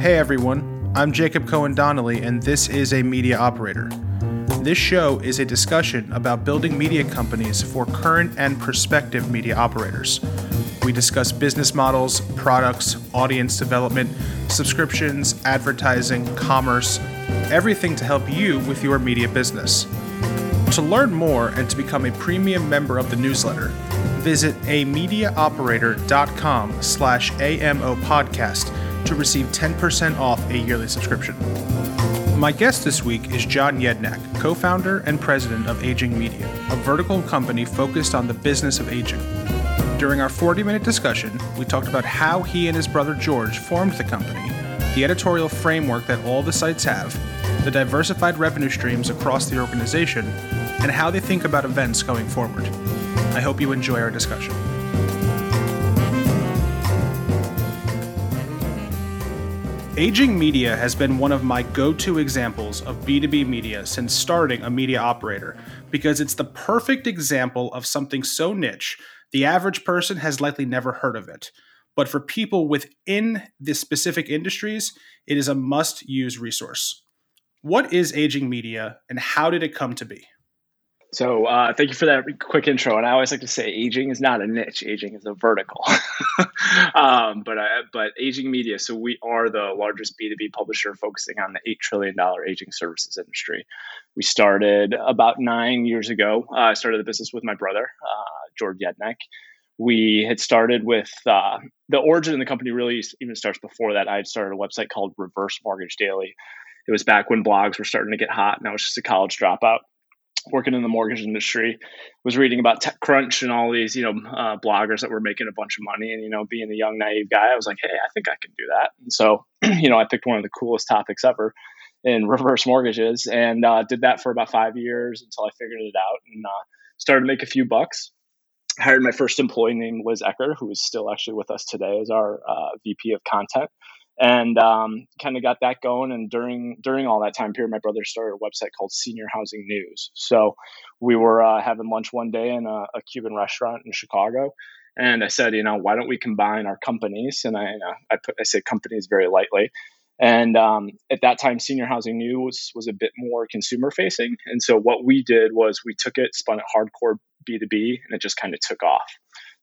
Hey everyone, I'm Jacob Cohen Donnelly, and this is a media operator. This show is a discussion about building media companies for current and prospective media operators. We discuss business models, products, audience development, subscriptions, advertising, commerce, everything to help you with your media business. To learn more and to become a premium member of the newsletter, visit amediaoperator.com slash AMO podcast to receive 10% off a yearly subscription. My guest this week is John Yedinak, co founder and president of Aging Media, a vertical company focused on the business of aging. During our 40 minute discussion, we talked about how he and his brother George formed the company, the editorial framework that all the sites have, the diversified revenue streams across the organization, and how they think about events going forward. I hope you enjoy our discussion. Aging Media has been one of my go to examples of B2B media since starting a media operator because it's the perfect example of something so niche, the average person has likely never heard of it. But for people within the specific industries, it is a must use resource. What is Aging Media and how did it come to be? So uh, thank you for that quick intro. And I always like to say, aging is not a niche; aging is a vertical. um, but uh, but aging media. So we are the largest B two B publisher focusing on the eight trillion dollar aging services industry. We started about nine years ago. Uh, I started the business with my brother, uh, George Yedinak. We had started with uh, the origin of the company. Really, even starts before that. I had started a website called Reverse Mortgage Daily. It was back when blogs were starting to get hot, and I was just a college dropout working in the mortgage industry was reading about TechCrunch and all these, you know, uh, bloggers that were making a bunch of money. And, you know, being a young, naive guy, I was like, hey, I think I can do that. And so, you know, I picked one of the coolest topics ever in reverse mortgages and uh, did that for about five years until I figured it out and uh, started to make a few bucks. hired my first employee named Liz Ecker, who is still actually with us today as our uh, VP of content and um, kind of got that going. And during during all that time period, my brother started a website called Senior Housing News. So we were uh, having lunch one day in a, a, Cuban restaurant in Chicago, and I said, you know, why don't we combine our companies? And I uh, I put I say companies very lightly. And um, at that time, Senior Housing News was a bit more consumer facing. And so what we did was we took it, spun it hardcore B2B, and it just kind of took off.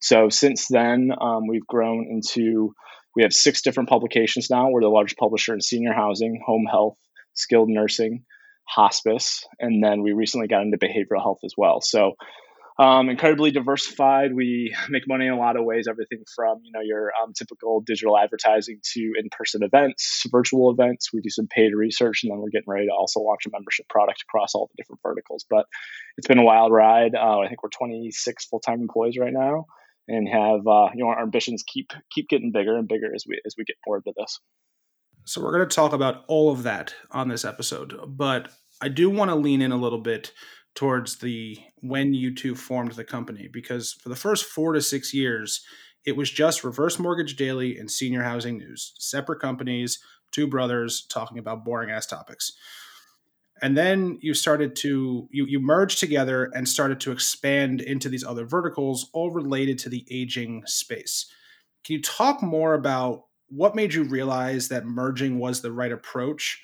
So since then, um, we've grown into we have six different publications now. We're the largest publisher in senior housing, home health, skilled nursing, hospice, and then we recently got into behavioral health as well. So um, incredibly diversified. We make money in a lot of ways. Everything from you know your um, typical digital advertising to in-person events, virtual events. We do some paid research, and then we're getting ready to also launch a membership product across all the different verticals. But it's been a wild ride. Uh, I think we're 26 full-time employees right now and have uh, you know our ambitions keep keep getting bigger and bigger as we as we get more into this. So we're going to talk about all of that on this episode, but I do want to lean in a little bit towards the when you two formed the company because for the first 4 to 6 years it was just Reverse Mortgage Daily and Senior Housing News, separate companies, two brothers talking about boring ass topics and then you started to you you merged together and started to expand into these other verticals all related to the aging space. Can you talk more about what made you realize that merging was the right approach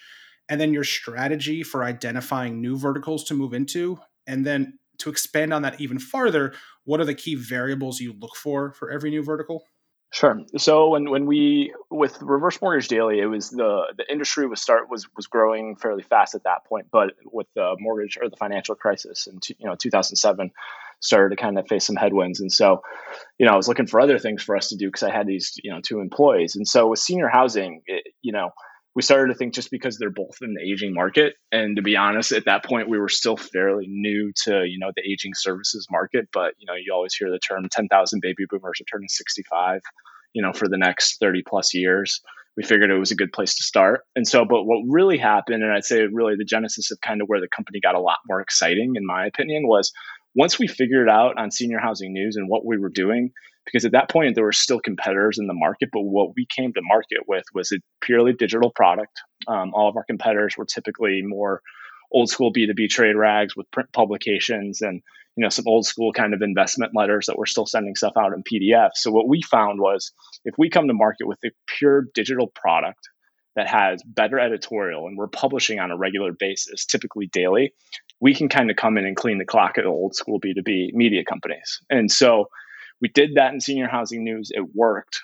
and then your strategy for identifying new verticals to move into? And then to expand on that even farther what are the key variables you look for for every new vertical Sure. So when, when we with reverse mortgage daily, it was the the industry was start was was growing fairly fast at that point, but with the mortgage or the financial crisis in you know 2007 started to kind of face some headwinds, and so you know I was looking for other things for us to do because I had these you know two employees, and so with senior housing, it, you know we started to think just because they're both in the aging market. And to be honest at that point we were still fairly new to you know the aging services market. But you know you always hear the term 10,000 baby boomers are turning 65 you know for the next 30 plus years. We figured it was a good place to start. And so but what really happened and i'd say really the genesis of kind of where the company got a lot more exciting in my opinion was once we figured out on senior housing news and what we were doing because at that point there were still competitors in the market but what we came to market with was a purely digital product um, all of our competitors were typically more old school b2b trade rags with print publications and you know some old school kind of investment letters that were still sending stuff out in pdf so what we found was if we come to market with a pure digital product that has better editorial and we're publishing on a regular basis, typically daily, we can kind of come in and clean the clock at old school B2B media companies. And so we did that in senior housing news. It worked.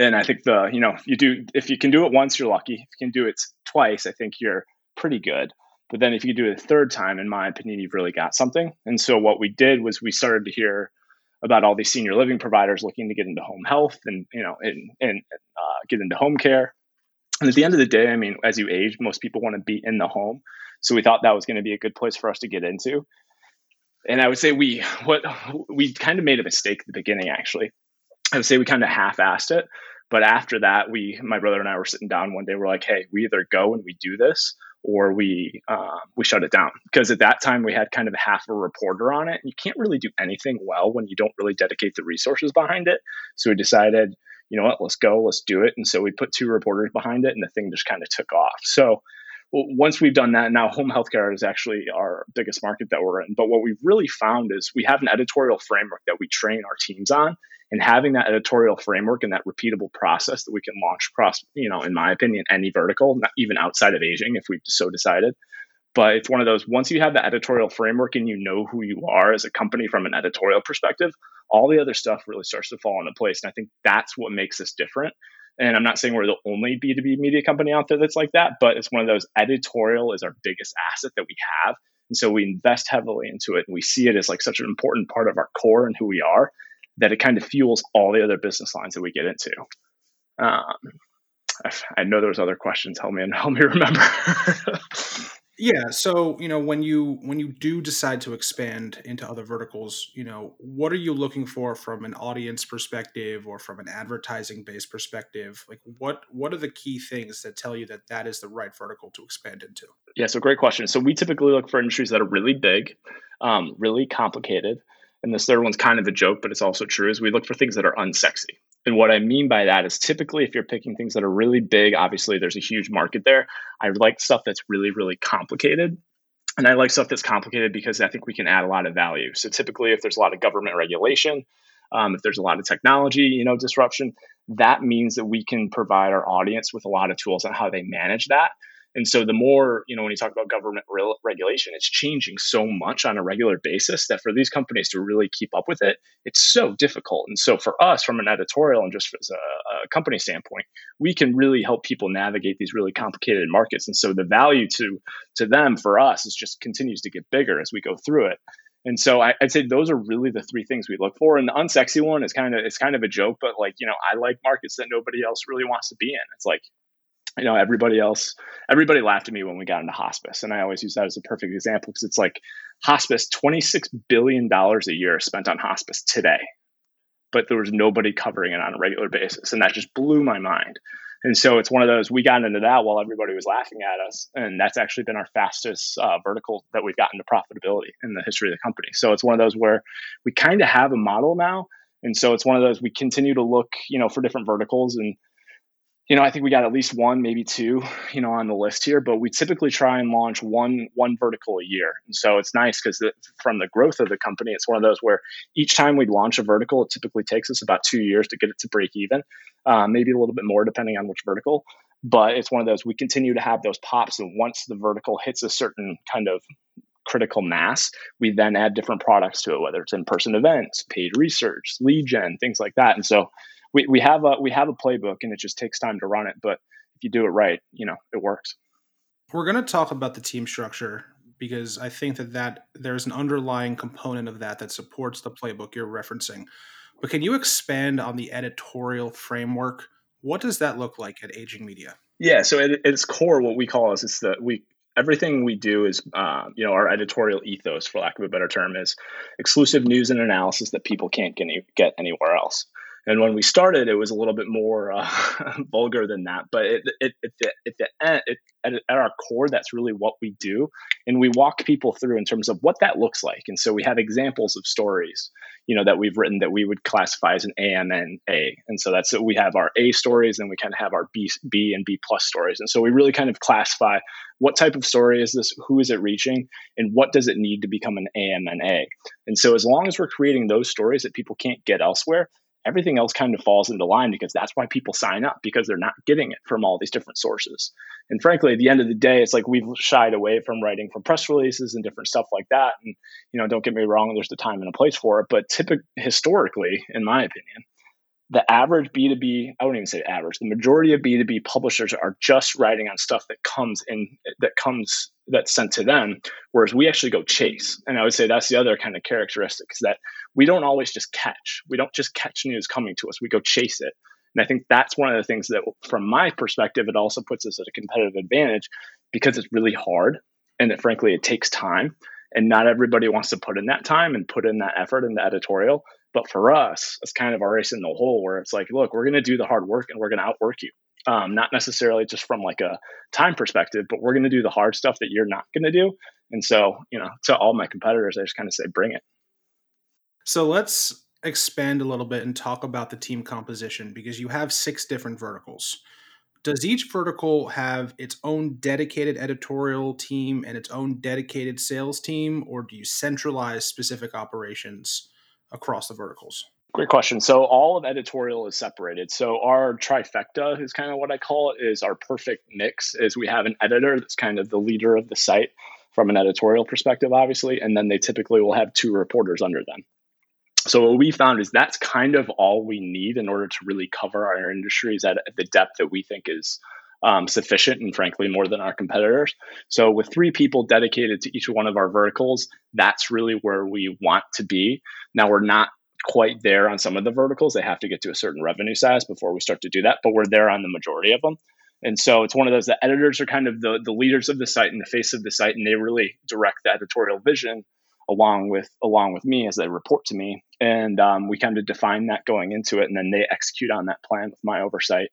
And I think the, you know, you do, if you can do it once, you're lucky. If you can do it twice, I think you're pretty good. But then if you do it a third time, in my opinion, you've really got something. And so what we did was we started to hear about all these senior living providers looking to get into home health and, you know, and, and uh, get into home care. And at the end of the day, I mean, as you age, most people want to be in the home. So we thought that was going to be a good place for us to get into. And I would say we what we kind of made a mistake at the beginning. Actually, I would say we kind of half-assed it. But after that, we my brother and I were sitting down one day. We're like, hey, we either go and we do this, or we uh, we shut it down. Because at that time, we had kind of half a reporter on it. You can't really do anything well when you don't really dedicate the resources behind it. So we decided, you know what, let's go, let's do it. And so we put two reporters behind it, and the thing just kind of took off. So once we've done that, now home healthcare is actually our biggest market that we're in. But what we've really found is we have an editorial framework that we train our teams on, and having that editorial framework and that repeatable process that we can launch across, you know, in my opinion, any vertical, not even outside of aging, if we've so decided. But it's one of those once you have the editorial framework and you know who you are as a company from an editorial perspective, all the other stuff really starts to fall into place. And I think that's what makes us different and I'm not saying we're the only B2B media company out there that's like that, but it's one of those editorial is our biggest asset that we have. And so we invest heavily into it and we see it as like such an important part of our core and who we are that it kind of fuels all the other business lines that we get into. Um, I know there was other questions. Help me and help me remember. Yeah. So, you know, when you when you do decide to expand into other verticals, you know, what are you looking for from an audience perspective or from an advertising based perspective? Like what what are the key things that tell you that that is the right vertical to expand into? Yeah, so great question. So we typically look for industries that are really big, um, really complicated, and this third one's kind of a joke, but it's also true, is we look for things that are unsexy. And what I mean by that is typically if you're picking things that are really big, obviously there's a huge market there. I like stuff that's really, really complicated. And I like stuff that's complicated because I think we can add a lot of value. So typically if there's a lot of government regulation, um, if there's a lot of technology, you know, disruption, that means that we can provide our audience with a lot of tools on how they manage that. And so the more, you know, when you talk about government re- regulation, it's changing so much on a regular basis that for these companies to really keep up with it, it's so difficult. And so for us, from an editorial and just as a, a company standpoint, we can really help people navigate these really complicated markets. And so the value to to them for us is just continues to get bigger as we go through it. And so I, would say those are really the three things we look for. And the unsexy one is kind of it's kind of a joke, but like you know I like markets that nobody else really wants to be in. It's like you know everybody else everybody laughed at me when we got into hospice. And i always use that as a perfect example because it's like hospice 26 billion dollars a year spent on hospice today but there was nobody covering it on a regular basis. And that just blew my mind. And so it's one of those we got into that while everybody was laughing at us and that's actually been our fastest uh, vertical that we've gotten to profitability in the history of the company. So it's one of those where we kind of have a model now. And so it's one of those we continue to look you know for different verticals and you know, I think we got at least one, maybe two, you know, on the list here, but we typically try and launch one one vertical a year. And so it's nice because from the growth of the company, it's one of those where each time we launch a vertical, it typically takes us about two years to get it to break even, uh, maybe a little bit more depending on which vertical. But it's one of those we continue to have those pops, and once the vertical hits a certain kind of critical mass, we then add different products to it, whether it's in-person events, paid research, lead gen, things like that. And so we, we have a we have a playbook and it just takes time to run it but if you do it right you know it works. We're going to talk about the team structure because i think that that there's an underlying component of that that supports the playbook you're referencing. But can you expand on the editorial framework? What does that look like at aging media? Yeah so at its core what we call is it's that we everything we do is uh, you know our editorial ethos for lack of a better term is exclusive news and analysis that people can't get, any, get anywhere else and when we started, it was a little bit more uh, vulgar than that. But it, it, it, it, at it, at, at our core, that's really what we do. And we walk people through in terms of what that looks like. And so we have examples of stories, you know, that we've written that we would classify as an AMN A. And so that's we have our A stories, and we kind of have our B, B and B plus stories. And so we really kind of classify what type of story is this, who is it reaching, and what does it need to become an AMN A. And so as long as we're creating those stories that people can't get elsewhere, everything else kind of falls into line because that's why people sign up because they're not getting it from all these different sources. And frankly, at the end of the day, it's like we've shied away from writing for press releases and different stuff like that. And you know, don't get me wrong, there's the time and a place for it, but typically, historically, in my opinion, the average B2B, I wouldn't even say average, the majority of B2B publishers are just writing on stuff that comes in, that comes, that's sent to them, whereas we actually go chase. And I would say that's the other kind of characteristic is that we don't always just catch. We don't just catch news coming to us, we go chase it. And I think that's one of the things that, from my perspective, it also puts us at a competitive advantage because it's really hard and that, frankly, it takes time. And not everybody wants to put in that time and put in that effort in the editorial. But for us, it's kind of our race in the hole where it's like, look, we're going to do the hard work and we're going to outwork you. Um, not necessarily just from like a time perspective, but we're going to do the hard stuff that you're not going to do. And so, you know, to all my competitors, I just kind of say, bring it. So let's expand a little bit and talk about the team composition because you have six different verticals. Does each vertical have its own dedicated editorial team and its own dedicated sales team, or do you centralize specific operations across the verticals? Great question. So all of editorial is separated. So our trifecta is kind of what I call it is our perfect mix is we have an editor that's kind of the leader of the site from an editorial perspective, obviously, and then they typically will have two reporters under them. So what we found is that's kind of all we need in order to really cover our industries at, at the depth that we think is um, sufficient and frankly more than our competitors. So with three people dedicated to each one of our verticals, that's really where we want to be. Now we're not quite there on some of the verticals. They have to get to a certain revenue size before we start to do that, but we're there on the majority of them. And so it's one of those the editors are kind of the, the leaders of the site and the face of the site, and they really direct the editorial vision along with along with me as they report to me. And um, we kind of define that going into it, and then they execute on that plan with my oversight.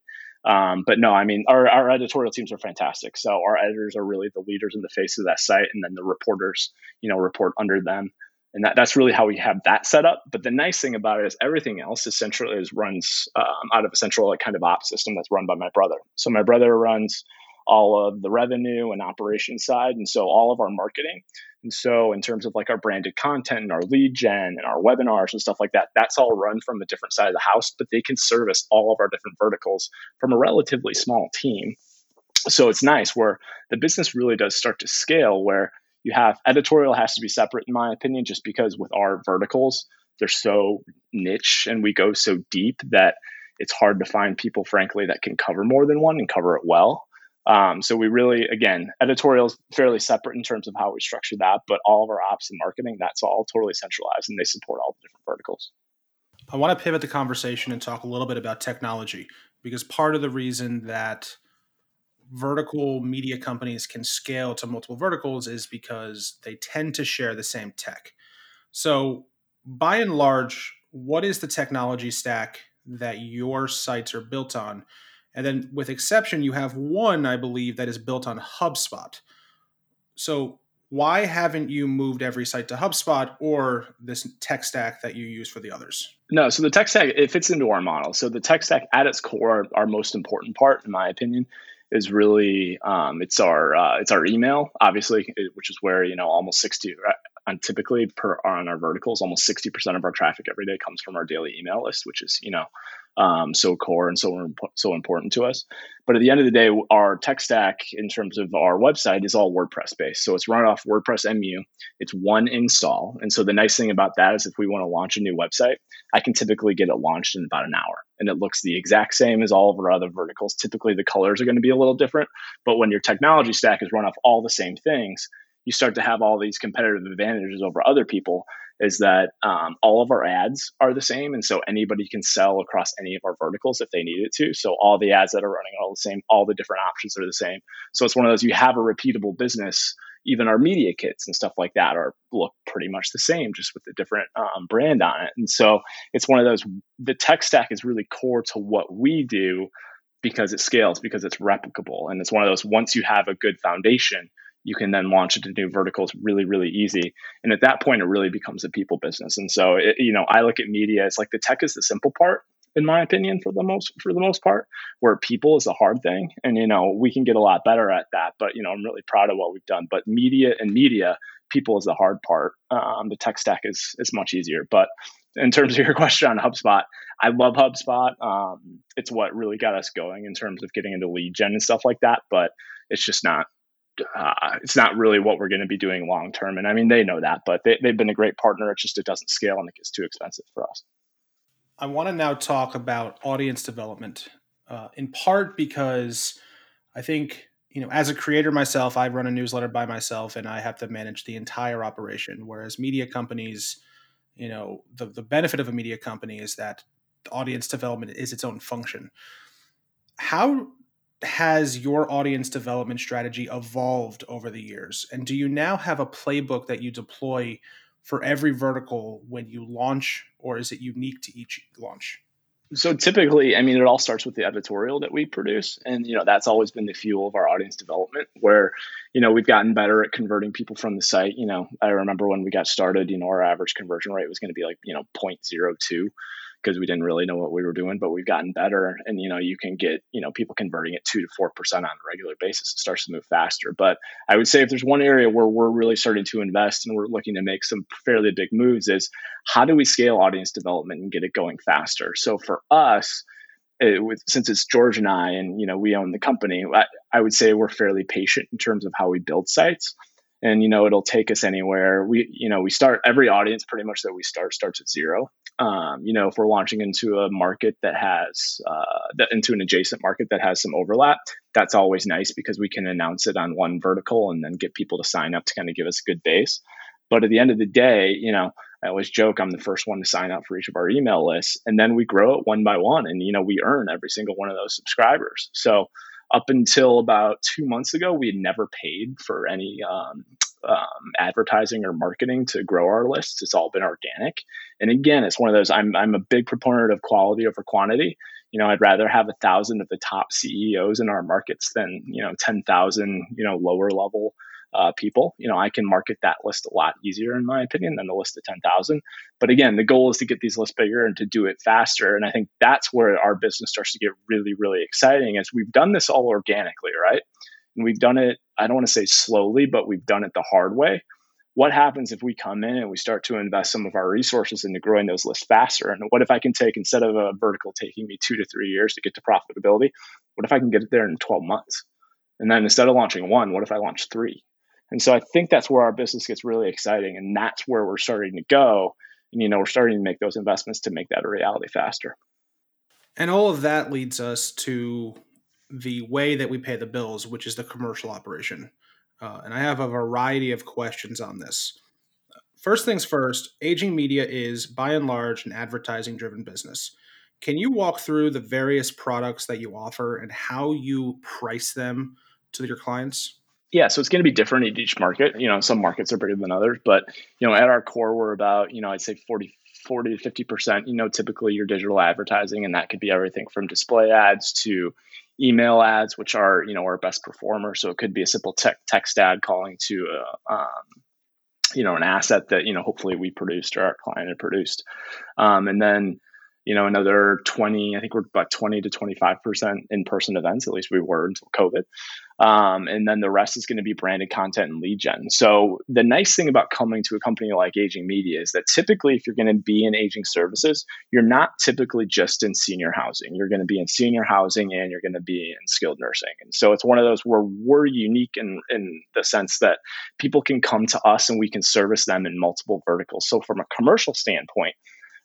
Um, but no, I mean, our, our editorial teams are fantastic. So our editors are really the leaders in the face of that site, and then the reporters, you know, report under them. And that, that's really how we have that set up. But the nice thing about it is everything else essentially is runs um, out of a central like, kind of ops system that's run by my brother. So my brother runs all of the revenue and operation side, and so all of our marketing. And so, in terms of like our branded content and our lead gen and our webinars and stuff like that, that's all run from a different side of the house, but they can service all of our different verticals from a relatively small team. So, it's nice where the business really does start to scale, where you have editorial has to be separate, in my opinion, just because with our verticals, they're so niche and we go so deep that it's hard to find people, frankly, that can cover more than one and cover it well. Um, so we really, again, editorial is fairly separate in terms of how we structure that, but all of our ops and marketing, that's all totally centralized and they support all the different verticals. I want to pivot the conversation and talk a little bit about technology because part of the reason that vertical media companies can scale to multiple verticals is because they tend to share the same tech. So, by and large, what is the technology stack that your sites are built on? And then with exception, you have one, I believe, that is built on HubSpot. So why haven't you moved every site to HubSpot or this tech stack that you use for the others? No, so the tech stack it fits into our model. So the tech stack at its core, our most important part, in my opinion, is really um, it's our uh, it's our email, obviously, which is where you know almost sixty uh, typically per on our verticals, almost sixty percent of our traffic every day comes from our daily email list, which is you know um, so core and so so important to us. But at the end of the day, our tech stack in terms of our website is all WordPress based. So it's run off WordPress MU. It's one install, and so the nice thing about that is if we want to launch a new website, I can typically get it launched in about an hour, and it looks the exact same as all of our other verticals. Typically, the colors are going to be a little different, but when your technology stack is run off all the same things, you start to have all these competitive advantages over other people is that um, all of our ads are the same. And so anybody can sell across any of our verticals if they needed to. So all the ads that are running are all the same, all the different options are the same. So it's one of those you have a repeatable business. Even our media kits and stuff like that are look pretty much the same, just with a different um, brand on it. And so it's one of those. The tech stack is really core to what we do because it scales, because it's replicable, and it's one of those. Once you have a good foundation, you can then launch into new verticals really, really easy. And at that point, it really becomes a people business. And so, it, you know, I look at media. It's like the tech is the simple part, in my opinion, for the most for the most part, where people is the hard thing. And you know, we can get a lot better at that. But you know, I'm really proud of what we've done. But media and media, people is the hard part. Um, the tech stack is is much easier. But in terms of your question on HubSpot, I love HubSpot. Um, it's what really got us going in terms of getting into lead gen and stuff like that. But it's just not. Uh, it's not really what we're going to be doing long term, and I mean they know that, but they, they've been a great partner. It's just it doesn't scale and it gets too expensive for us. I want to now talk about audience development, uh, in part because I think you know, as a creator myself, I run a newsletter by myself and I have to manage the entire operation. Whereas media companies, you know, the, the benefit of a media company is that audience development is its own function. How has your audience development strategy evolved over the years? And do you now have a playbook that you deploy for every vertical when you launch, or is it unique to each launch? So typically, I mean, it all starts with the editorial that we produce. And, you know, that's always been the fuel of our audience development where, you know, we've gotten better at converting people from the site. You know, I remember when we got started, you know, our average conversion rate was going to be like, you know, 0.02 because we didn't really know what we were doing, but we've gotten better. And you know, you can get you know people converting at two to four percent on a regular basis. It starts to move faster. But I would say if there's one area where we're really starting to invest and we're looking to make some fairly big moves is how do we scale audience development and get it going faster? So for us. It, with, since it's George and I, and you know we own the company, I, I would say we're fairly patient in terms of how we build sites and you know it'll take us anywhere we you know we start every audience pretty much that we start starts at zero um, you know, if we're launching into a market that has uh, that into an adjacent market that has some overlap, that's always nice because we can announce it on one vertical and then get people to sign up to kind of give us a good base. But at the end of the day, you know, I always joke I'm the first one to sign up for each of our email lists, and then we grow it one by one, and you know, we earn every single one of those subscribers. So up until about two months ago, we had never paid for any um, um, advertising or marketing to grow our lists. It's all been organic. And again, it's one of those. I'm I'm a big proponent of quality over quantity. You know, I'd rather have a thousand of the top CEOs in our markets than you know ten thousand you know lower level uh, people. You know, I can market that list a lot easier, in my opinion, than the list of 10,000. But again, the goal is to get these lists bigger and to do it faster. And I think that's where our business starts to get really, really exciting as we've done this all organically, right? And we've done it, I don't want to say slowly, but we've done it the hard way. What happens if we come in and we start to invest some of our resources into growing those lists faster? And what if I can take, instead of a vertical taking me two to three years to get to profitability, what if I can get it there in 12 months? And then instead of launching one, what if I launch three? And so I think that's where our business gets really exciting. And that's where we're starting to go. And, you know, we're starting to make those investments to make that a reality faster. And all of that leads us to the way that we pay the bills, which is the commercial operation. Uh, and I have a variety of questions on this. First things first, aging media is by and large an advertising driven business. Can you walk through the various products that you offer and how you price them to your clients? Yeah, so it's going to be different in each market. You know, some markets are bigger than others, but you know, at our core, we're about you know, I'd say 40, 40 to fifty percent. You know, typically your digital advertising, and that could be everything from display ads to email ads, which are you know our best performer. So it could be a simple tech, text ad calling to a, um, you know an asset that you know hopefully we produced or our client had produced, um, and then you know, another 20, I think we're about 20 to 25% in person events, at least we were until COVID. Um, and then the rest is going to be branded content and lead gen. So the nice thing about coming to a company like Aging Media is that typically, if you're going to be in aging services, you're not typically just in senior housing. You're going to be in senior housing and you're going to be in skilled nursing. And so it's one of those where we're unique in, in the sense that people can come to us and we can service them in multiple verticals. So from a commercial standpoint,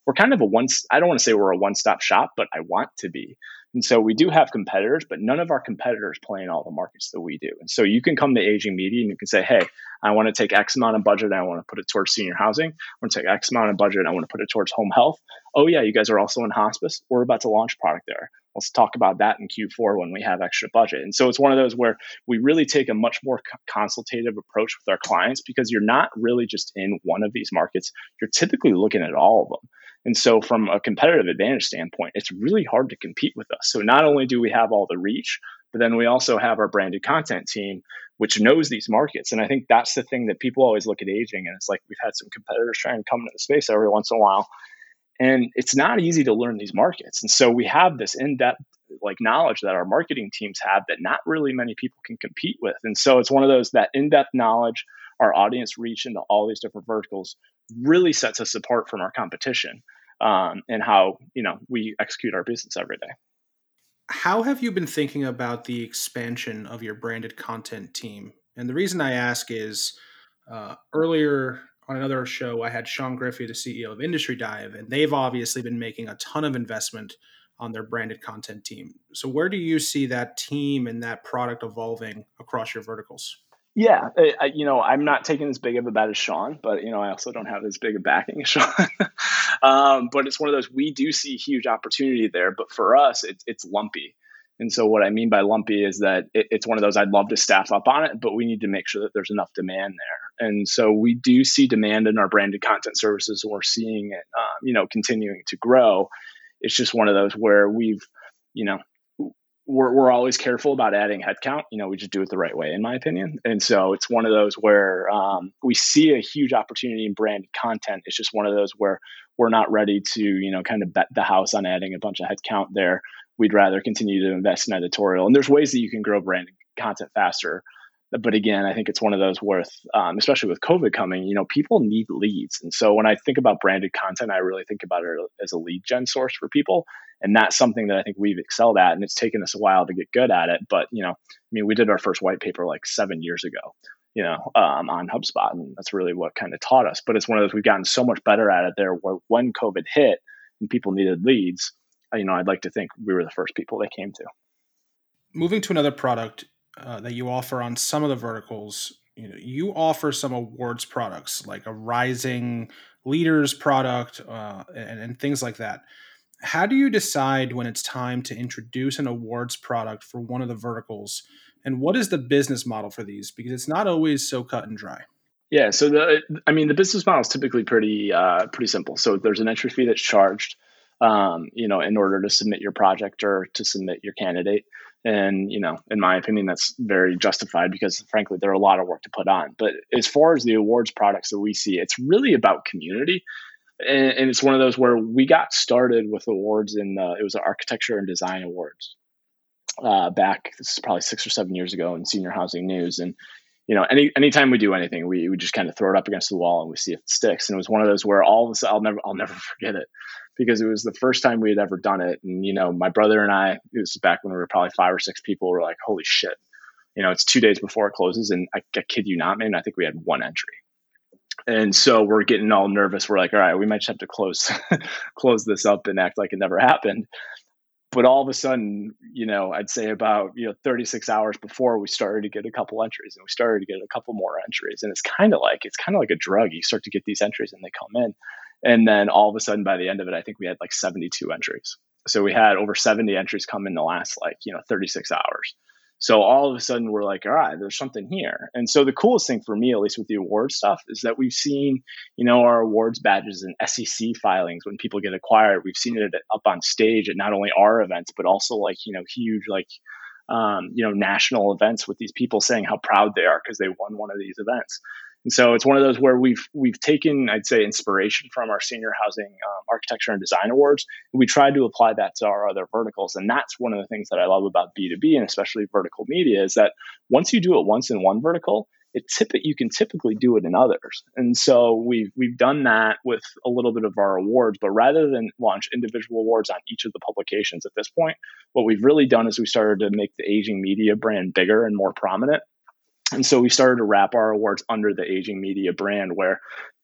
we're kind of a one i don't want to say we're a one-stop shop but i want to be and so we do have competitors but none of our competitors play in all the markets that we do. And so you can come to aging media and you can say hey i want to take x amount of budget and i want to put it towards senior housing. I want to take x amount of budget and i want to put it towards home health. Oh yeah you guys are also in hospice. We're about to launch product there. Let's talk about that in q4 when we have extra budget. And so it's one of those where we really take a much more consultative approach with our clients because you're not really just in one of these markets. You're typically looking at all of them. And so, from a competitive advantage standpoint, it's really hard to compete with us. So, not only do we have all the reach, but then we also have our branded content team, which knows these markets. And I think that's the thing that people always look at aging. And it's like we've had some competitors trying to come into the space every once in a while. And it's not easy to learn these markets. And so we have this in-depth like knowledge that our marketing teams have that not really many people can compete with. And so it's one of those that in-depth knowledge, our audience reach into all these different verticals really sets us apart from our competition. um, and how you know we execute our business every day. How have you been thinking about the expansion of your branded content team? And the reason I ask is uh, earlier on another show, I had Sean Griffey, the CEO of Industry Dive, and they've obviously been making a ton of investment on their branded content team. So, where do you see that team and that product evolving across your verticals? Yeah, I, you know, I'm not taking as big of a bet as Sean, but you know, I also don't have as big a backing as Sean. um, but it's one of those we do see huge opportunity there, but for us, it's it's lumpy. And so, what I mean by lumpy is that it, it's one of those I'd love to staff up on it, but we need to make sure that there's enough demand there. And so, we do see demand in our branded content services, we're seeing it, um, you know, continuing to grow. It's just one of those where we've, you know, we're, we're always careful about adding headcount. You know, we just do it the right way, in my opinion. And so it's one of those where um, we see a huge opportunity in branded content. It's just one of those where we're not ready to, you know, kind of bet the house on adding a bunch of headcount there. We'd rather continue to invest in editorial. And there's ways that you can grow branded content faster but again, I think it's one of those worth, um, especially with COVID coming, you know, people need leads. And so when I think about branded content, I really think about it as a lead gen source for people. And that's something that I think we've excelled at. And it's taken us a while to get good at it. But, you know, I mean, we did our first white paper like seven years ago, you know, um, on HubSpot. And that's really what kind of taught us. But it's one of those, we've gotten so much better at it there where when COVID hit and people needed leads, you know, I'd like to think we were the first people they came to. Moving to another product, uh, that you offer on some of the verticals, you know, you offer some awards products like a rising leaders product uh, and, and things like that. How do you decide when it's time to introduce an awards product for one of the verticals? And what is the business model for these? Because it's not always so cut and dry. Yeah, so the I mean the business model is typically pretty uh, pretty simple. So there's an entry fee that's charged, um, you know, in order to submit your project or to submit your candidate. And, you know, in my opinion, that's very justified because frankly, there are a lot of work to put on. But as far as the awards products that we see, it's really about community. And, and it's one of those where we got started with awards in the, it was the architecture and design awards uh, back, this is probably six or seven years ago in senior housing news. And, you know, any anytime we do anything, we, we just kind of throw it up against the wall and we see if it sticks. And it was one of those where all of a sudden I'll never I'll never forget it because it was the first time we had ever done it. And, you know, my brother and I, it was back when we were probably five or six people, were like, holy shit. You know, it's two days before it closes. And I, I kid you not, man, I think we had one entry. And so we're getting all nervous. We're like, all right, we might just have to close close this up and act like it never happened. But all of a sudden, you know, I'd say about, you know, 36 hours before we started to get a couple entries and we started to get a couple more entries. And it's kind of like it's kind of like a drug. You start to get these entries and they come in. And then all of a sudden, by the end of it, I think we had like 72 entries. So we had over 70 entries come in the last like, you know, 36 hours. So all of a sudden we're like, all right, there's something here. And so the coolest thing for me, at least with the award stuff, is that we've seen, you know, our awards badges and SEC filings when people get acquired. We've seen it up on stage at not only our events, but also like, you know, huge like um, you know, national events with these people saying how proud they are because they won one of these events. And so it's one of those where we've we've taken, I'd say, inspiration from our senior housing um, architecture and design awards. And we tried to apply that to our other verticals. And that's one of the things that I love about B2B and especially vertical media is that once you do it once in one vertical, it you can typically do it in others. And so we've we've done that with a little bit of our awards, but rather than launch individual awards on each of the publications at this point, what we've really done is we started to make the aging media brand bigger and more prominent. And so we started to wrap our awards under the aging media brand, where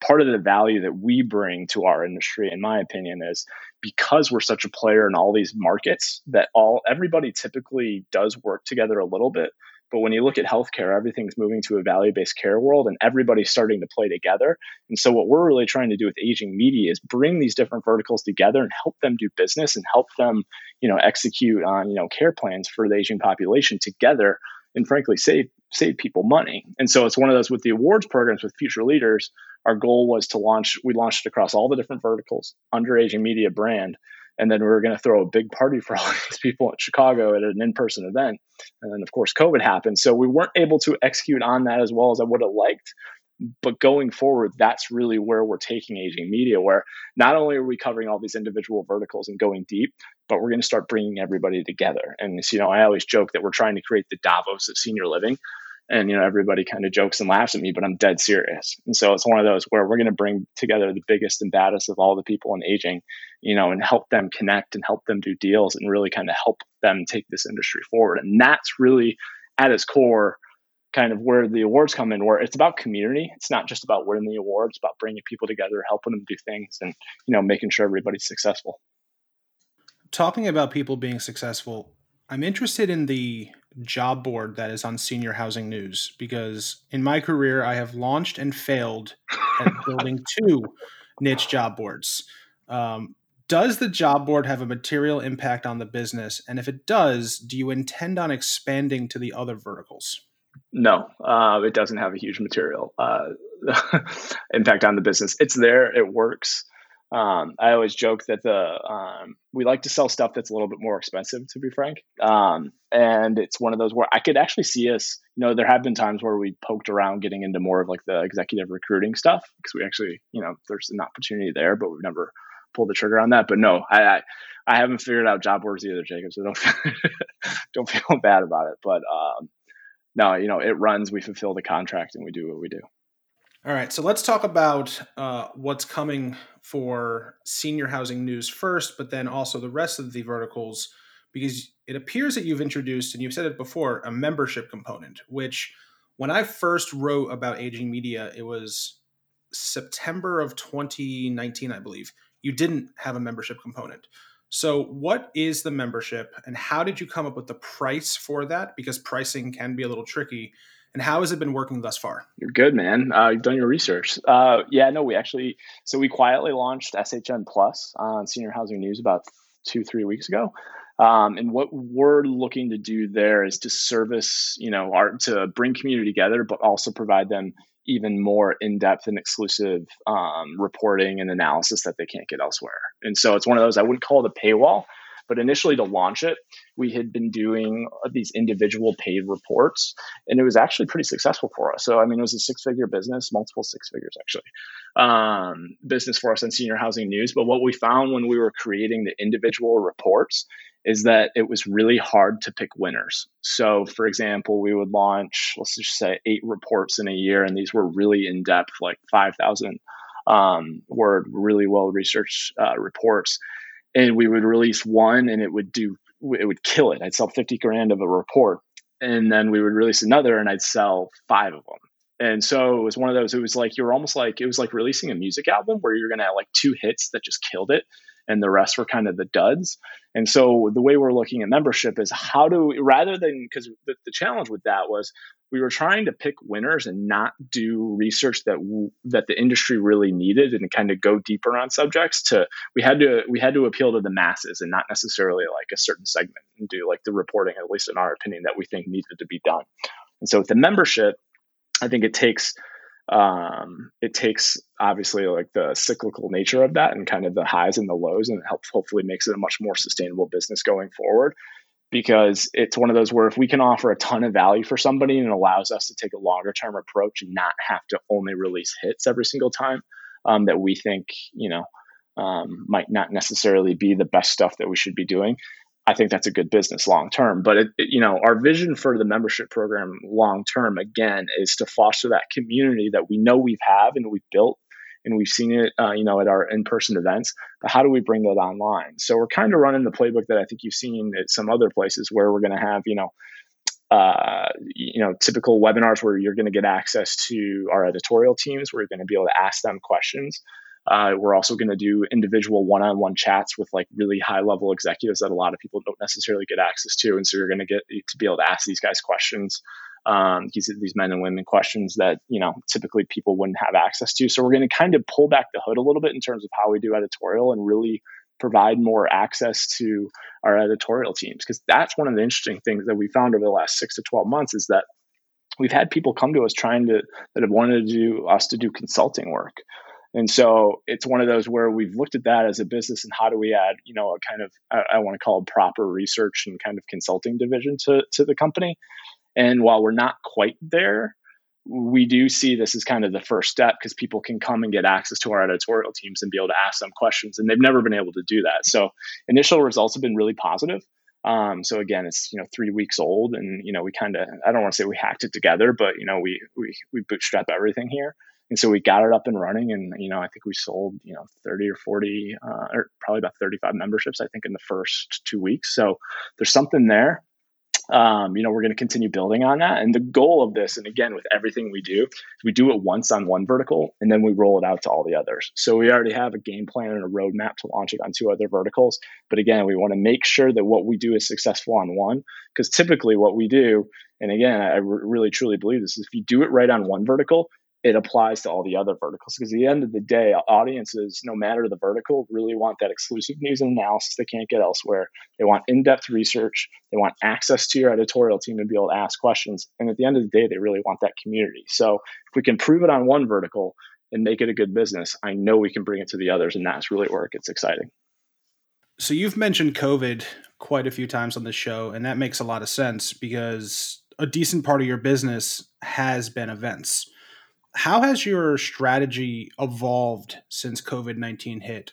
part of the value that we bring to our industry, in my opinion, is because we're such a player in all these markets that all everybody typically does work together a little bit. But when you look at healthcare, everything's moving to a value based care world and everybody's starting to play together. And so, what we're really trying to do with aging media is bring these different verticals together and help them do business and help them, you know, execute on, you know, care plans for the aging population together and frankly save save people money. And so it's one of those with the awards programs with future leaders. Our goal was to launch. We launched it across all the different verticals under Aging Media brand, and then we were going to throw a big party for all these people in Chicago at an in-person event. And then of course COVID happened, so we weren't able to execute on that as well as I would have liked but going forward that's really where we're taking aging media where not only are we covering all these individual verticals and going deep but we're going to start bringing everybody together. And you know i always joke that we're trying to create the davos of senior living and you know everybody kind of jokes and laughs at me but i'm dead serious. And so it's one of those where we're going to bring together the biggest and baddest of all the people in aging you know and help them connect and help them do deals and really kind of help them take this industry forward. And that's really at its core kind of where the awards come in where it's about community it's not just about winning the awards it's about bringing people together helping them do things and you know making sure everybody's successful talking about people being successful i'm interested in the job board that is on senior housing news because in my career I have launched and failed at building two niche job boards. Um, does the job board have a material impact on the business? And if it does, do you intend on expanding to the other verticals? No, uh, it doesn't have a huge material uh, impact on the business. It's there, it works. Um, I always joke that the um, we like to sell stuff that's a little bit more expensive, to be frank. Um, and it's one of those where I could actually see us. You know, there have been times where we poked around getting into more of like the executive recruiting stuff because we actually, you know, there's an opportunity there, but we've never pulled the trigger on that. But no, I I, I haven't figured out job boards either, Jacob. So don't don't feel bad about it. But um, no, you know, it runs. We fulfill the contract and we do what we do. All right, so let's talk about uh, what's coming for senior housing news first, but then also the rest of the verticals, because it appears that you've introduced, and you've said it before, a membership component, which when I first wrote about aging media, it was September of 2019, I believe. You didn't have a membership component. So, what is the membership, and how did you come up with the price for that? Because pricing can be a little tricky and how has it been working thus far? You're good, man. Uh, you've done your research. Uh, yeah, no, we actually so we quietly launched SHN Plus on Senior Housing News about two, three weeks ago. Um, and what we're looking to do there is to service, you know, our to bring community together, but also provide them even more in-depth and exclusive um, reporting and analysis that they can't get elsewhere. And so it's one of those I wouldn't call it a paywall, but initially, to launch it, we had been doing these individual paid reports, and it was actually pretty successful for us. So, I mean, it was a six figure business, multiple six figures actually, um, business for us on senior housing news. But what we found when we were creating the individual reports is that it was really hard to pick winners. So, for example, we would launch, let's just say, eight reports in a year, and these were really in depth, like 5,000 um, word, really well researched uh, reports and we would release one and it would do it would kill it. I'd sell 50 grand of a report. And then we would release another and I'd sell five of them. And so it was one of those, it was like you're almost like it was like releasing a music album where you're gonna have like two hits that just killed it and the rest were kind of the duds. And so the way we're looking at membership is how do we rather than because the, the challenge with that was we were trying to pick winners and not do research that w- that the industry really needed and kind of go deeper on subjects to we had to we had to appeal to the masses and not necessarily like a certain segment and do like the reporting at least in our opinion that we think needed to be done and so with the membership i think it takes um, it takes obviously like the cyclical nature of that and kind of the highs and the lows and it helps hopefully makes it a much more sustainable business going forward. Because it's one of those where if we can offer a ton of value for somebody and it allows us to take a longer term approach and not have to only release hits every single time um, that we think you know um, might not necessarily be the best stuff that we should be doing i think that's a good business long term but it, it, you know our vision for the membership program long term again is to foster that community that we know we've have and we've built and we've seen it, uh, you know, at our in-person events. But how do we bring that online? So we're kind of running the playbook that I think you've seen at some other places where we're going to have, you know, uh, you know, typical webinars where you're going to get access to our editorial teams, where you're going to be able to ask them questions. Uh, we're also going to do individual one-on-one chats with like really high-level executives that a lot of people don't necessarily get access to, and so you're going to get to be able to ask these guys questions um, these these men and women questions that you know typically people wouldn't have access to. So we're going to kind of pull back the hood a little bit in terms of how we do editorial and really provide more access to our editorial teams because that's one of the interesting things that we found over the last six to 12 months is that we've had people come to us trying to that have wanted to do us to do consulting work and so it's one of those where we've looked at that as a business and how do we add you know a kind of i, I want to call it proper research and kind of consulting division to, to the company and while we're not quite there, we do see this as kind of the first step because people can come and get access to our editorial teams and be able to ask them questions. And they've never been able to do that. So initial results have been really positive. Um, so again, it's you know three weeks old, and you know we kind of I don't want to say we hacked it together, but you know we we we bootstrap everything here, and so we got it up and running, and you know I think we sold you know thirty or forty, uh, or probably about thirty five memberships I think in the first two weeks. So there's something there um, you know, we're going to continue building on that. And the goal of this, and again, with everything we do, we do it once on one vertical and then we roll it out to all the others. So we already have a game plan and a roadmap to launch it on two other verticals. But again, we want to make sure that what we do is successful on one, because typically what we do, and again, I really truly believe this, is if you do it right on one vertical, it applies to all the other verticals because at the end of the day audiences no matter the vertical really want that exclusive news and analysis they can't get elsewhere. They want in-depth research. They want access to your editorial team to be able to ask questions. And at the end of the day they really want that community. So if we can prove it on one vertical and make it a good business i know we can bring it to the others and that's really where it gets exciting. So you've mentioned covid quite a few times on the show and that makes a lot of sense because a decent part of your business has been events how has your strategy evolved since COVID 19 hit?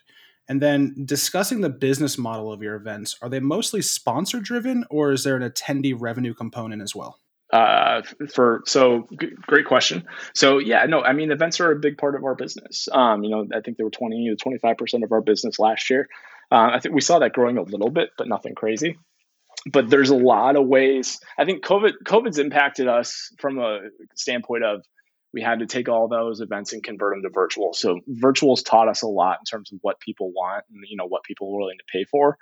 And then discussing the business model of your events, are they mostly sponsor driven or is there an attendee revenue component as well? Uh, for so g- great question. So yeah, no, I mean events are a big part of our business. Um, you know, I think they were twenty to twenty five percent of our business last year. Uh, I think we saw that growing a little bit, but nothing crazy. But there's a lot of ways. I think COVID COVID's impacted us from a standpoint of we had to take all those events and convert them to virtual. So virtuals taught us a lot in terms of what people want and you know what people are willing to pay for.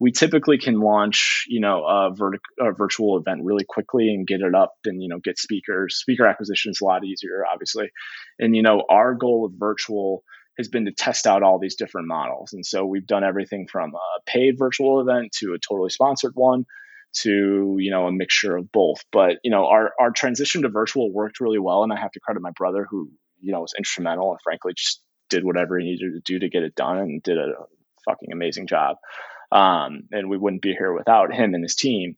We typically can launch, you know, a, vertic- a virtual event really quickly and get it up and you know get speakers. Speaker acquisition is a lot easier, obviously. And you know, our goal with virtual has been to test out all these different models. And so we've done everything from a paid virtual event to a totally sponsored one to you know a mixture of both. But you know our our transition to virtual worked really well and i have to credit my brother who you know was instrumental and frankly just did whatever he needed to do to get it done and did a fucking amazing job. Um, and we wouldn't be here without him and his team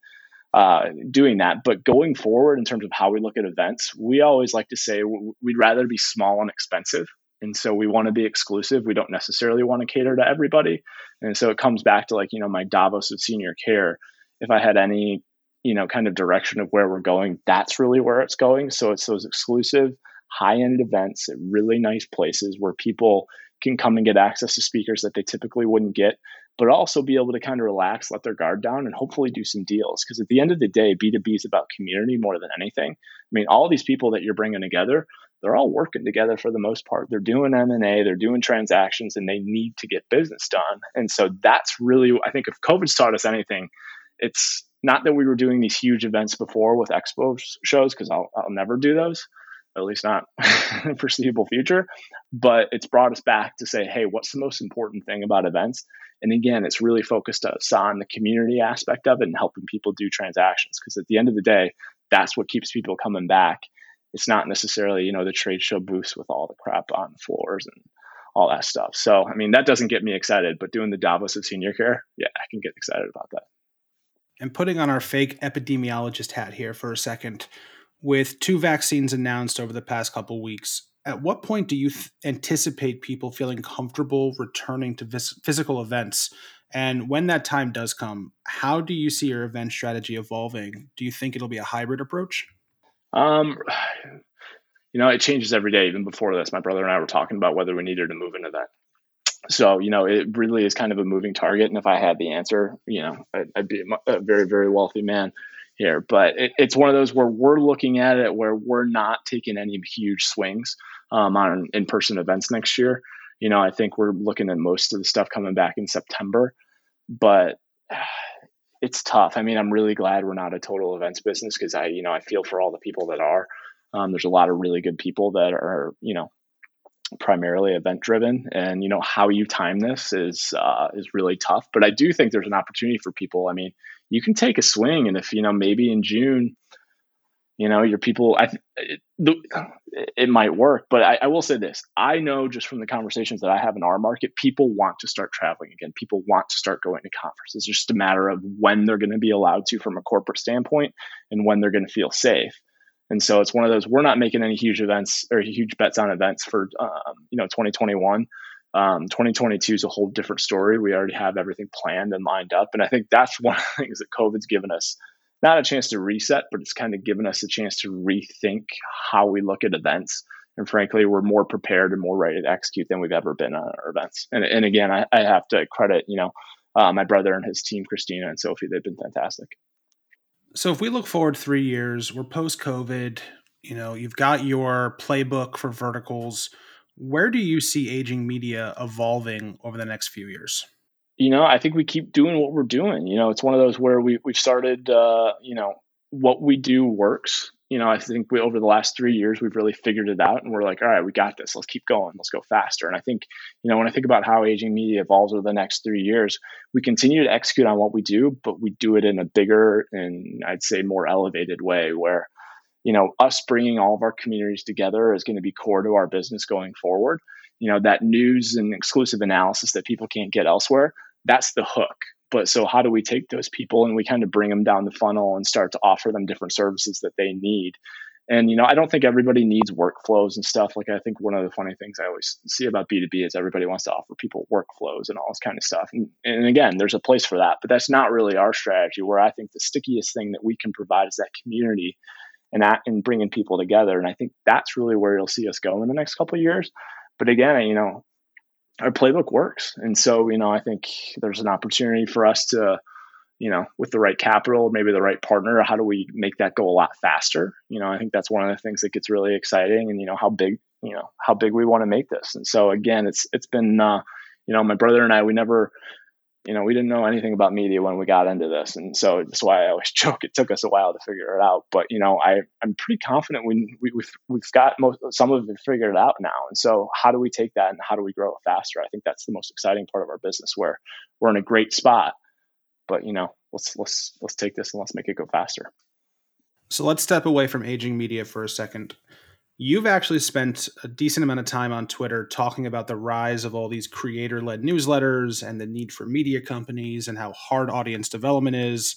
uh, doing that. But going forward in terms of how we look at events we always like to say we'd rather be small and expensive. And so we want to be exclusive. We don't necessarily want to cater to everybody. And so it comes back to like you know my davos of senior care if I had any, you know, kind of direction of where we're going, that's really where it's going. So it's those exclusive high end events at really nice places where people can come and get access to speakers that they typically wouldn't get, but also be able to kind of relax, let their guard down, and hopefully do some deals. Because at the end of the day, B2B is about community more than anything. I mean, all these people that you're bringing together, they're all working together for the most part. They're doing M&A, they're doing transactions, and they need to get business done. And so that's really, I think if COVID's taught us anything, it's not that we were doing these huge events before with expo shows because I'll, I'll never do those at least not foreseeable future but it's brought us back to say hey what's the most important thing about events? And again it's really focused us on the community aspect of it and helping people do transactions because at the end of the day that's what keeps people coming back. It's not necessarily you know the trade show booths with all the crap on floors and all that stuff. So i mean that doesn't get me excited but doing the davos of senior care yeah i can get excited about that and putting on our fake epidemiologist hat here for a second, with two vaccines announced over the past couple weeks, at what point do you th- anticipate people feeling comfortable returning to vis- physical events? And when that time does come, how do you see your event strategy evolving? Do you think it'll be a hybrid approach? Um, you know, it changes every day. Even before this, my brother and I were talking about whether we needed to move into event so you know it really is kind of a moving target and if i had the answer you know i'd, I'd be a very very wealthy man here. But it, it's one of those where we're looking at it where we're not taking any huge swings um, on in-person events next year. You know i think we're looking at most of the stuff coming back in september but it's tough. I mean i'm really glad we're not a total events business because i you know i feel for all the people that are. Um, there's a lot of really good people that are you know primarily event driven and you know how you time this is uh, is really tough but i do think there's an opportunity for people. I mean you can take a swing and if you know maybe in june you know your people i it, it might work but I, I will say this. I know just from the conversations that i have in our market people want to start traveling again. People want to start going to conferences. It's just a matter of when they're going to be allowed to from a corporate standpoint and when they're going to feel safe and so it's one of those we're not making any huge events or huge bets on events for um, you know 2021. Um, 2022 is a whole different story. We already have everything planned and lined up. And I think that's one of the things that COVID's given us not a chance to reset, but it's kind of given us a chance to rethink how we look at events. And frankly, we're more prepared and more ready to execute than we've ever been on our events. And, and again, I, I have to credit, you know, uh, my brother and his team, Christina and Sophie. They've been fantastic. So if we look forward three years, we're post COVID. You know, you've got your playbook for verticals. Where do you see aging media evolving over the next few years? you know, I think we keep doing what we're doing. You know, it's one of those where we we've started. Uh, you know, what we do works. You know, I think we over the last three years we've really figured it out, and we're like, all right, we got this. Let's keep going. Let's go faster. And I think, you know, when I think about how aging media evolves over the next three years, we continue to execute on what we do, but we do it in a bigger and I'd say more elevated way, where you know, us bringing all of our communities together is going to be core to our business going forward. You know, that news and exclusive analysis that people can't get elsewhere that's the hook but so how do we take those people and we kind of bring them down the funnel and start to offer them different services that they need? And you know i don't think everybody needs workflows and stuff. Like i think one of the funny things i always see about b2b is everybody wants to offer people workflows and all this kind of stuff. And, and again there's a place for that but that's not really our strategy. Where i think the stickiest thing that we can provide is that community and that and bringing people together. And i think that's really where you'll see us go in the next couple of years. But again you know our playbook works. And so, you know, I think there's an opportunity for us to, you know, with the right capital, maybe the right partner, how do we make that go a lot faster? You know, I think that's one of the things that gets really exciting and, you know, how big, you know, how big we want to make this. And so again, it's, it's been, uh, you know, my brother and I, we never, you know, we didn't know anything about media when we got into this. And so that's why I always joke it took us a while to figure it out. But, you know, I, I'm pretty confident we, we, we've, we've got most, some of it figured out now. And so how do we take that and how do we grow it faster? I think that's the most exciting part of our business where we're in a great spot. But, you know, let's, let's, let's take this and let's make it go faster. So let's step away from aging media for a second. You've actually spent a decent amount of time on Twitter talking about the rise of all these creator led newsletters and the need for media companies and how hard audience development is.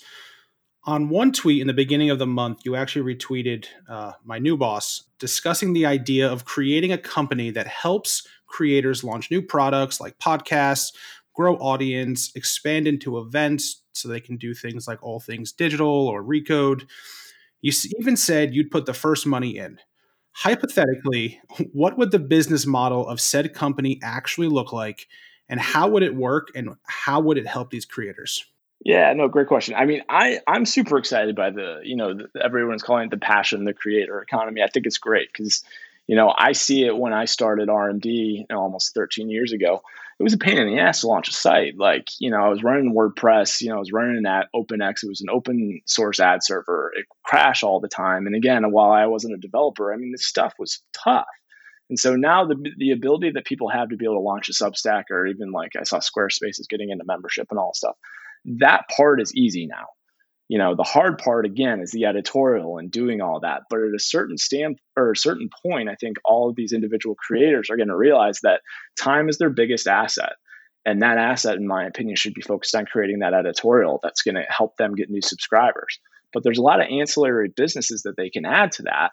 On one tweet in the beginning of the month, you actually retweeted uh, my new boss discussing the idea of creating a company that helps creators launch new products like podcasts, grow audience, expand into events so they can do things like all things digital or recode. You even said you'd put the first money in hypothetically, what would the business model of said company actually look like? And how would it work? And how would it help these creators? Yeah, no, great question. I mean, I I'm super excited by the you know the, everyone's calling it the passion, the creator economy. I think it's great because you know I see it when I started R and D you know, almost 13 years ago it was a pain in the ass to launch a site. Like, you know, I was running WordPress, you know, I was running that OpenX. It was an open source ad server. It crashed all the time. And again, while I wasn't a developer, I mean, this stuff was tough. And so now the the ability that people have to be able to launch a Substack or even like I saw Squarespace is getting into membership and all stuff. That part is easy now you know the hard part again is the editorial and doing all that. But at a certain stamp or a certain point i think all of these individual creators are going to realize that time is their biggest asset. And that asset in my opinion should be focused on creating that editorial that's going to help them get new subscribers. But there's a lot of ancillary businesses that they can add to that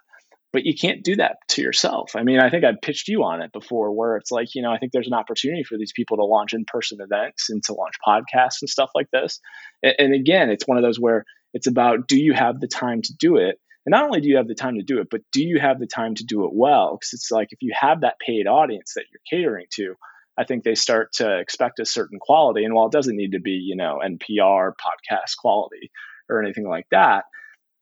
but you can't do that to yourself. I mean, I think I've pitched you on it before where it's like, you know, I think there's an opportunity for these people to launch in person events and to launch podcasts and stuff like this. And, and, again, it's one of those where it's about do you have the time to do it? And not only do you have the time to do it, but do you have the time to do it well? Because it's like if you have that paid audience that you're catering to, I think they start to expect a certain quality. And while it doesn't need to be, you know, NPR podcast quality or anything like that,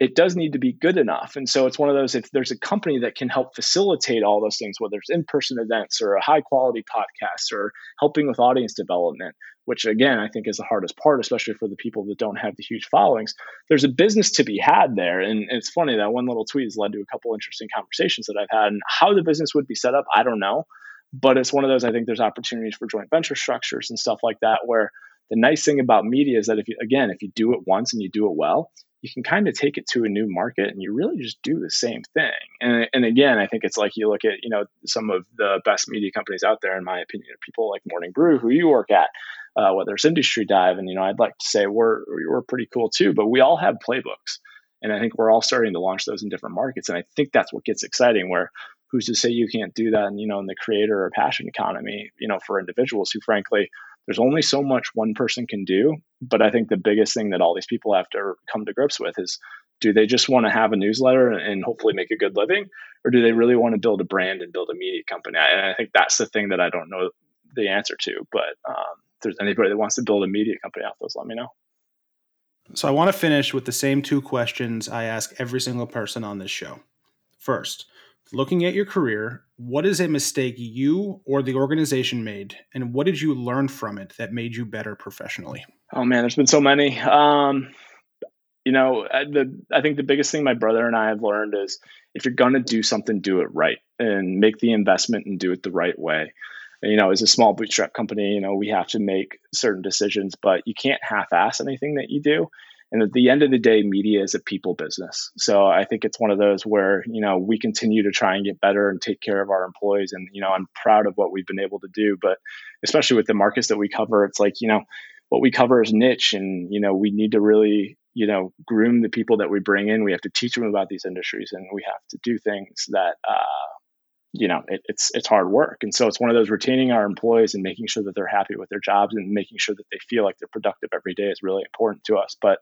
it does need to be good enough. And so it's one of those, if there's a company that can help facilitate all those things, whether it's in person events or a high quality podcast or helping with audience development, which again, I think is the hardest part, especially for the people that don't have the huge followings, there's a business to be had there. And it's funny that one little tweet has led to a couple interesting conversations that I've had. And how the business would be set up, I don't know. But it's one of those, I think there's opportunities for joint venture structures and stuff like that where the nice thing about media is that if you again if you do it once and you do it well you can kind of take it to a new market and you really just do the same thing. And, and again, I think it's like you look at, you know, some of the best media companies out there, in my opinion, people like Morning Brew, who you work at, uh, whether it's Industry Dive. And, you know, I'd like to say we're, we're pretty cool too, but we all have playbooks. And I think we're all starting to launch those in different markets. And I think that's what gets exciting where who's to say you can't do that and you know in the creator or passion economy you know for individuals who frankly there's only so much one person can do but i think the biggest thing that all these people have to come to grips with is do they just want to have a newsletter and hopefully make a good living or do they really want to build a brand and build a media company? And i think that's the thing that i don't know the answer to but um, if there's anybody that wants to build a media company out those let me know. So i want to finish with the same two questions i ask every single person on this show. First looking at your career what is a mistake you or the organization made and what did you learn from it that made you better professionally oh man there's been so many um, you know, the I think the biggest thing my brother and I have learned is if you're going to do something, do it right and make the investment and do it the right way. You know, as a small bootstrap company, you know, we have to make certain decisions, but you can't half-ass anything that you do. And at the end of the day, media is a people business. So I think it's one of those where, you know, we continue to try and get better and take care of our employees. And, you know, I'm proud of what we've been able to do. But especially with the markets that we cover, it's like, you know, what we cover is niche and, you know, we need to really you know groom the people that we bring in we have to teach them about these industries and we have to do things that uh, you know it, it's it's hard work. And so it's one of those retaining our employees and making sure that they're happy with their jobs and making sure that they feel like they're productive every day is really important to us. But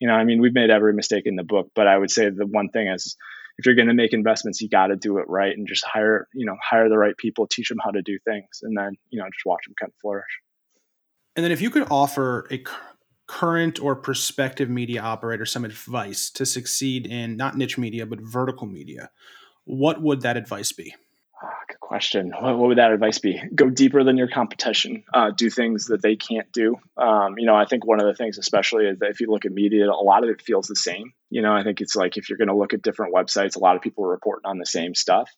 you know i mean we've made every mistake in the book but i would say the one thing is if you're going to make investments you got to do it right and just hire you know hire the right people teach them how to do things and then you know just watch them kind of flourish. And then if you could offer a current or prospective media operator some advice to succeed in not niche media but vertical media, what would that advice be? Oh, good question. What, what, would that advice be? Go deeper than your competition. Uh, do things that they can't do. Um, you know, I think one of the things, especially, is that if you look at media, a lot of it feels the same. You know, I think it's like if you're going to look at different websites, a lot of people are reporting on the same stuff,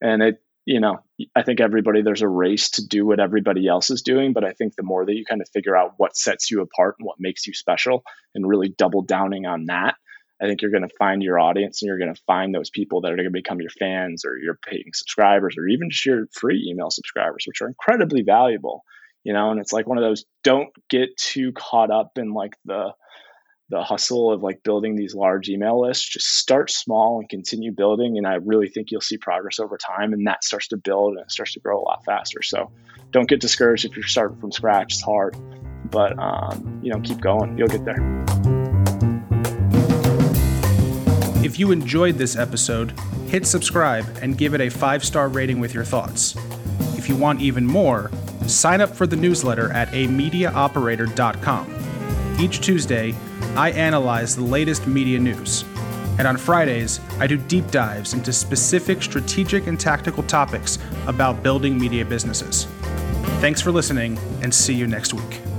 and it you know, I think everybody, there's a race to do what everybody else is doing. But I think the more that you kind of figure out what sets you apart and what makes you special and really double downing on that, I think you're going to find your audience and you're going to find those people that are going to become your fans or your paying subscribers or even just your free email subscribers, which are incredibly valuable. You know, and it's like one of those don't get too caught up in like the, the hustle of like building these large email lists. Just start small and continue building and i really think you'll see progress over time and that starts to build and it starts to grow a lot faster. So don't get discouraged if you're starting from scratch. It's hard but um, you know keep going. You'll get there if you enjoyed this episode hit subscribe and give it a five star rating with your thoughts if you want even more sign up for the newsletter at amediaoperator.com each tuesday I analyze the latest media news. And on Fridays, I do deep dives into specific strategic and tactical topics about building media businesses. Thanks for listening, and see you next week.